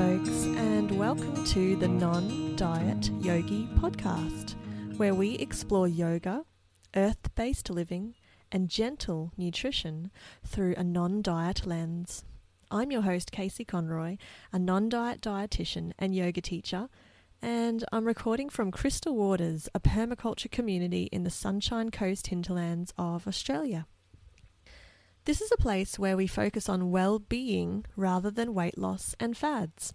folks, and welcome to the Non Diet Yogi podcast, where we explore yoga, earth based living, and gentle nutrition through a non diet lens. I'm your host, Casey Conroy, a non diet dietitian and yoga teacher, and I'm recording from Crystal Waters, a permaculture community in the Sunshine Coast hinterlands of Australia. This is a place where we focus on well being rather than weight loss and fads.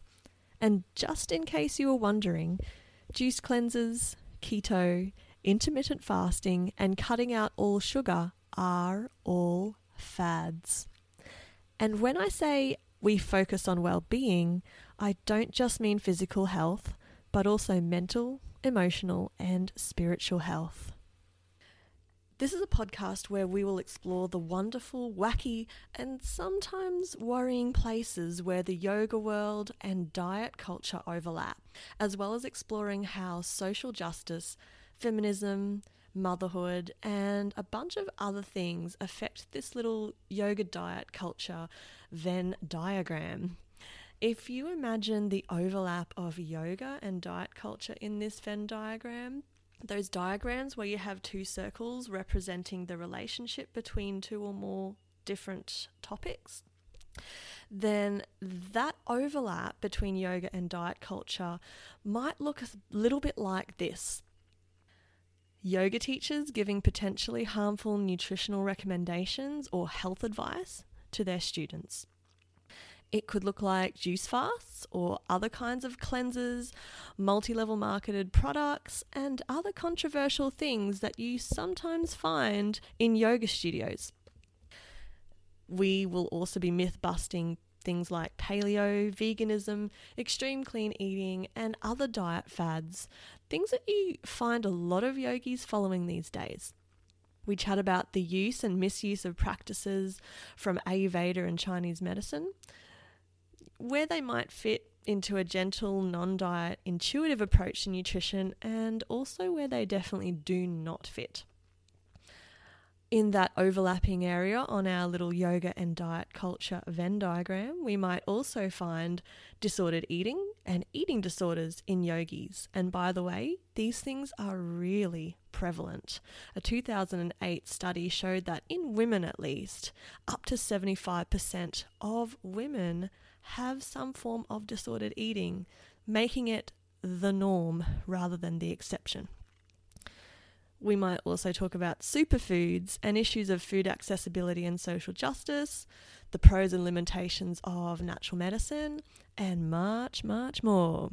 And just in case you were wondering, juice cleanses, keto, intermittent fasting, and cutting out all sugar are all fads. And when I say we focus on well being, I don't just mean physical health, but also mental, emotional, and spiritual health. This is a podcast where we will explore the wonderful, wacky, and sometimes worrying places where the yoga world and diet culture overlap, as well as exploring how social justice, feminism, motherhood, and a bunch of other things affect this little yoga diet culture Venn diagram. If you imagine the overlap of yoga and diet culture in this Venn diagram, those diagrams where you have two circles representing the relationship between two or more different topics, then that overlap between yoga and diet culture might look a little bit like this. Yoga teachers giving potentially harmful nutritional recommendations or health advice to their students. It could look like juice fasts or other kinds of cleanses, multi level marketed products, and other controversial things that you sometimes find in yoga studios. We will also be myth busting things like paleo, veganism, extreme clean eating, and other diet fads, things that you find a lot of yogis following these days. We chat about the use and misuse of practices from Ayurveda and Chinese medicine, where they might fit into a gentle, non diet, intuitive approach to nutrition, and also where they definitely do not fit. In that overlapping area on our little yoga and diet culture Venn diagram, we might also find disordered eating and eating disorders in yogis. And by the way, these things are really prevalent. A 2008 study showed that in women at least, up to 75% of women have some form of disordered eating, making it the norm rather than the exception. We might also talk about superfoods and issues of food accessibility and social justice, the pros and limitations of natural medicine, and much, much more.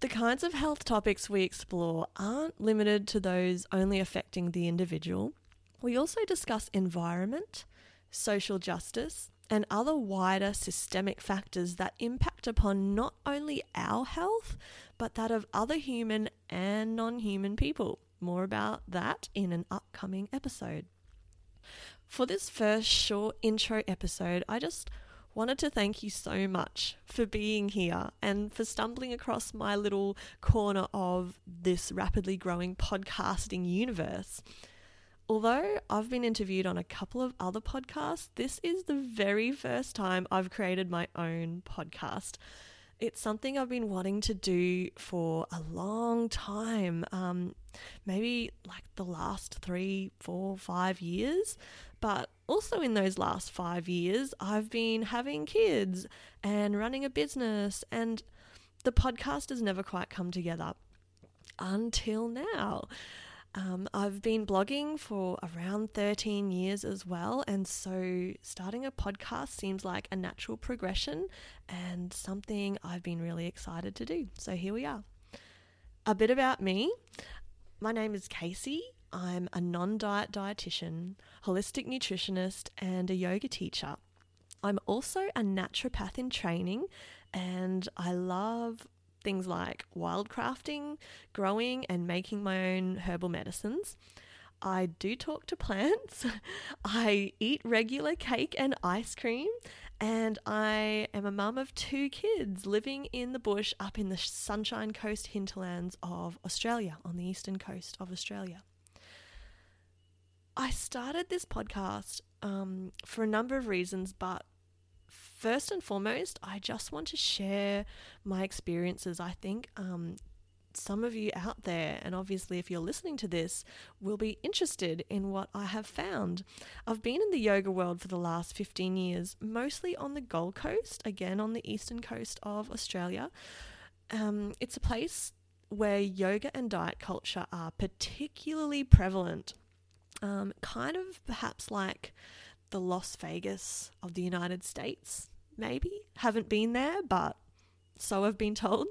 The kinds of health topics we explore aren't limited to those only affecting the individual. We also discuss environment, social justice, and other wider systemic factors that impact upon not only our health, but that of other human and non human people. More about that in an upcoming episode. For this first short intro episode, I just wanted to thank you so much for being here and for stumbling across my little corner of this rapidly growing podcasting universe. Although I've been interviewed on a couple of other podcasts, this is the very first time I've created my own podcast. It's something I've been wanting to do for a long time, um, maybe like the last three, four, five years. But also in those last five years, I've been having kids and running a business, and the podcast has never quite come together until now. Um, I've been blogging for around 13 years as well, and so starting a podcast seems like a natural progression and something I've been really excited to do. So here we are. A bit about me my name is Casey. I'm a non diet dietitian, holistic nutritionist, and a yoga teacher. I'm also a naturopath in training, and I love things like wildcrafting, growing, and making my own herbal medicines. I do talk to plants. I eat regular cake and ice cream. And I am a mum of two kids living in the bush up in the Sunshine Coast hinterlands of Australia, on the eastern coast of Australia. I started this podcast um, for a number of reasons, but first and foremost, I just want to share my experiences. I think um, some of you out there, and obviously if you're listening to this, will be interested in what I have found. I've been in the yoga world for the last 15 years, mostly on the Gold Coast, again on the eastern coast of Australia. Um, it's a place where yoga and diet culture are particularly prevalent. Um, kind of perhaps like the Las Vegas of the United States, maybe. Haven't been there, but so I've been told.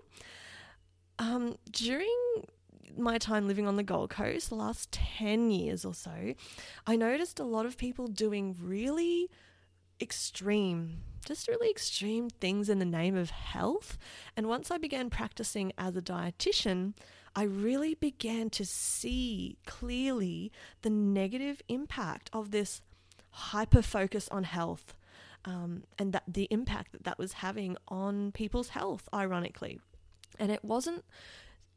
Um, during my time living on the Gold Coast, the last 10 years or so, I noticed a lot of people doing really extreme, just really extreme things in the name of health. And once I began practicing as a dietitian, I really began to see clearly the negative impact of this hyper focus on health um, and that the impact that that was having on people's health, ironically. And it wasn't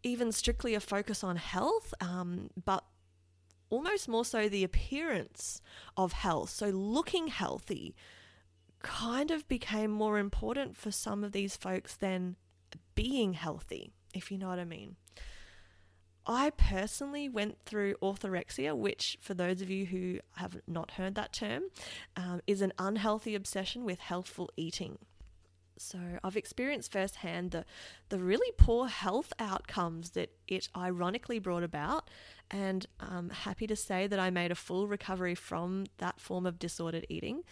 even strictly a focus on health, um, but almost more so the appearance of health. So, looking healthy kind of became more important for some of these folks than being healthy, if you know what I mean. I personally went through orthorexia, which, for those of you who have not heard that term, um, is an unhealthy obsession with healthful eating. So I've experienced firsthand the the really poor health outcomes that it ironically brought about, and I'm happy to say that I made a full recovery from that form of disordered eating.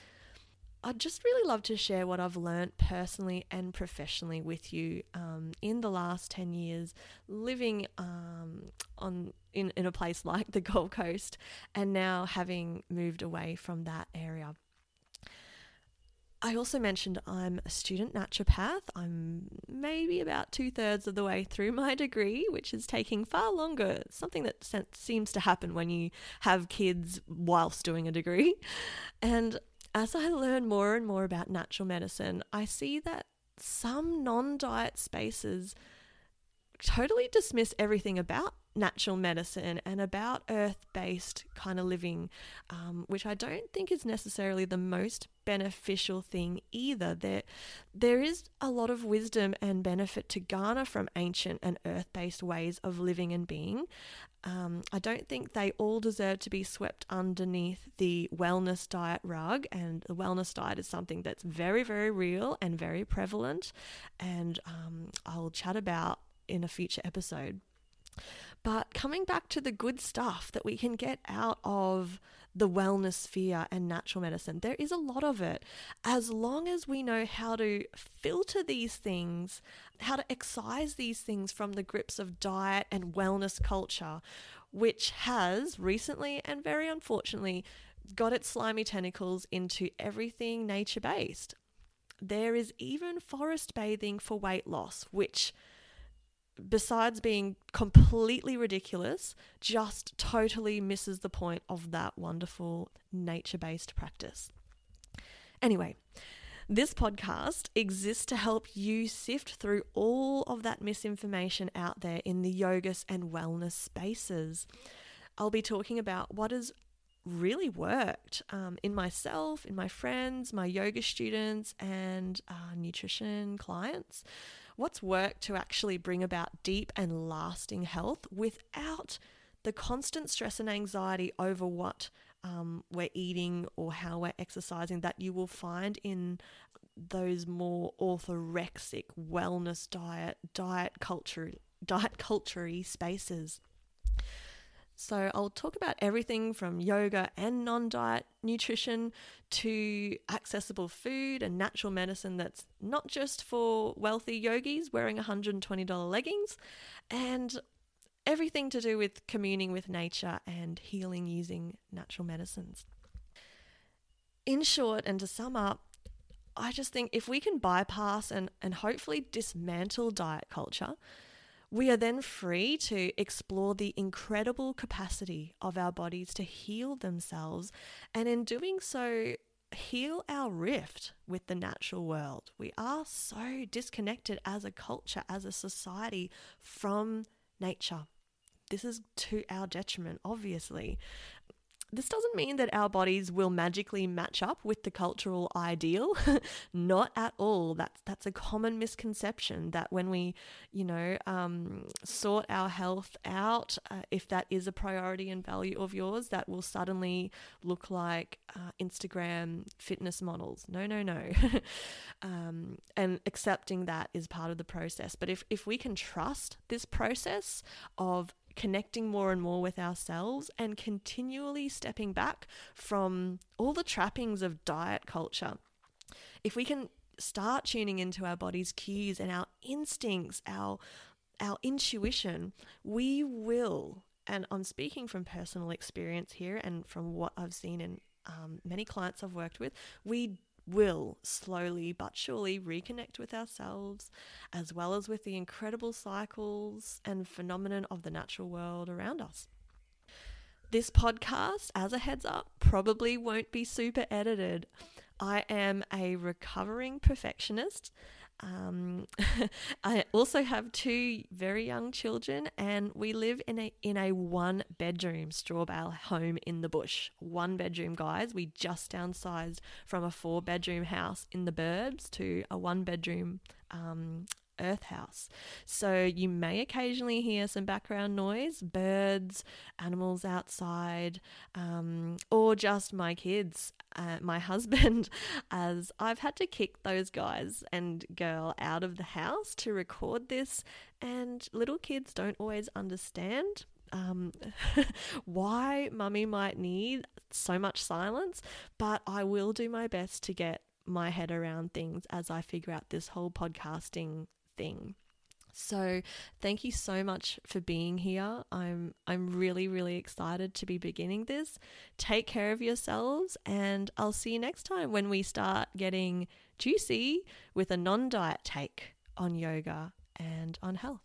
I'd just really love to share what I've learned personally and professionally with you um, in the last 10 years living um, on in, in a place like the Gold Coast and now having moved away from that area. I also mentioned I'm a student naturopath. I'm maybe about two thirds of the way through my degree, which is taking far longer. something that seems to happen when you have kids whilst doing a degree. And as I learn more and more about natural medicine, I see that some non diet spaces totally dismiss everything about natural medicine and about earth based kind of living, um, which I don't think is necessarily the most beneficial thing either. There, there is a lot of wisdom and benefit to garner from ancient and earth based ways of living and being. Um, I don't think they all deserve to be swept underneath the wellness diet rug. And the wellness diet is something that's very, very real and very prevalent. And um, I'll chat about in a future episode. But coming back to the good stuff that we can get out of the wellness sphere and natural medicine, there is a lot of it. As long as we know how to filter these things, how to excise these things from the grips of diet and wellness culture, which has recently and very unfortunately got its slimy tentacles into everything nature based. There is even forest bathing for weight loss, which besides being completely ridiculous, just totally misses the point of that wonderful nature based practice. Anyway, this podcast exists to help you sift through all of that misinformation out there in the yogas and wellness spaces. I'll be talking about what has really worked um, in myself, in my friends, my yoga students, and uh, nutrition clients what's worked to actually bring about deep and lasting health without the constant stress and anxiety over what um, we're eating or how we're exercising that you will find in those more orthorexic wellness diet, diet culture, diet culture spaces. So, I'll talk about everything from yoga and non diet nutrition to accessible food and natural medicine that's not just for wealthy yogis wearing $120 leggings, and everything to do with communing with nature and healing using natural medicines. In short, and to sum up, I just think if we can bypass and, and hopefully dismantle diet culture, we are then free to explore the incredible capacity of our bodies to heal themselves, and in doing so, heal our rift with the natural world. We are so disconnected as a culture, as a society from nature. This is to our detriment, obviously. This doesn't mean that our bodies will magically match up with the cultural ideal. Not at all. That's that's a common misconception that when we, you know, um, sort our health out, uh, if that is a priority and value of yours, that will suddenly look like uh, Instagram fitness models. No, no, no. um, and accepting that is part of the process. But if if we can trust this process of connecting more and more with ourselves and continually stepping back from all the trappings of diet culture. If we can start tuning into our body's cues and our instincts, our our intuition, we will, and I'm speaking from personal experience here and from what I've seen in um, many clients I've worked with, we will slowly but surely reconnect with ourselves as well as with the incredible cycles and phenomenon of the natural world around us. This podcast, as a heads up, probably won't be super edited. I am a recovering perfectionist um, I also have two very young children, and we live in a in a one bedroom straw bale home in the bush. One bedroom, guys. We just downsized from a four bedroom house in the burbs to a one bedroom um, earth house. So you may occasionally hear some background noise, birds, animals outside, um, or just my kids, uh, my husband, as I've had to kick those guys and girl out of the house to record this. And little kids don't always understand um, why mummy might need so much silence, but I will do my best to get my head around things as I figure out this whole podcasting thing. So, thank you so much for being here. I'm I'm really really excited to be beginning this. Take care of yourselves and I'll see you next time when we start getting juicy with a non-diet take on yoga and on health.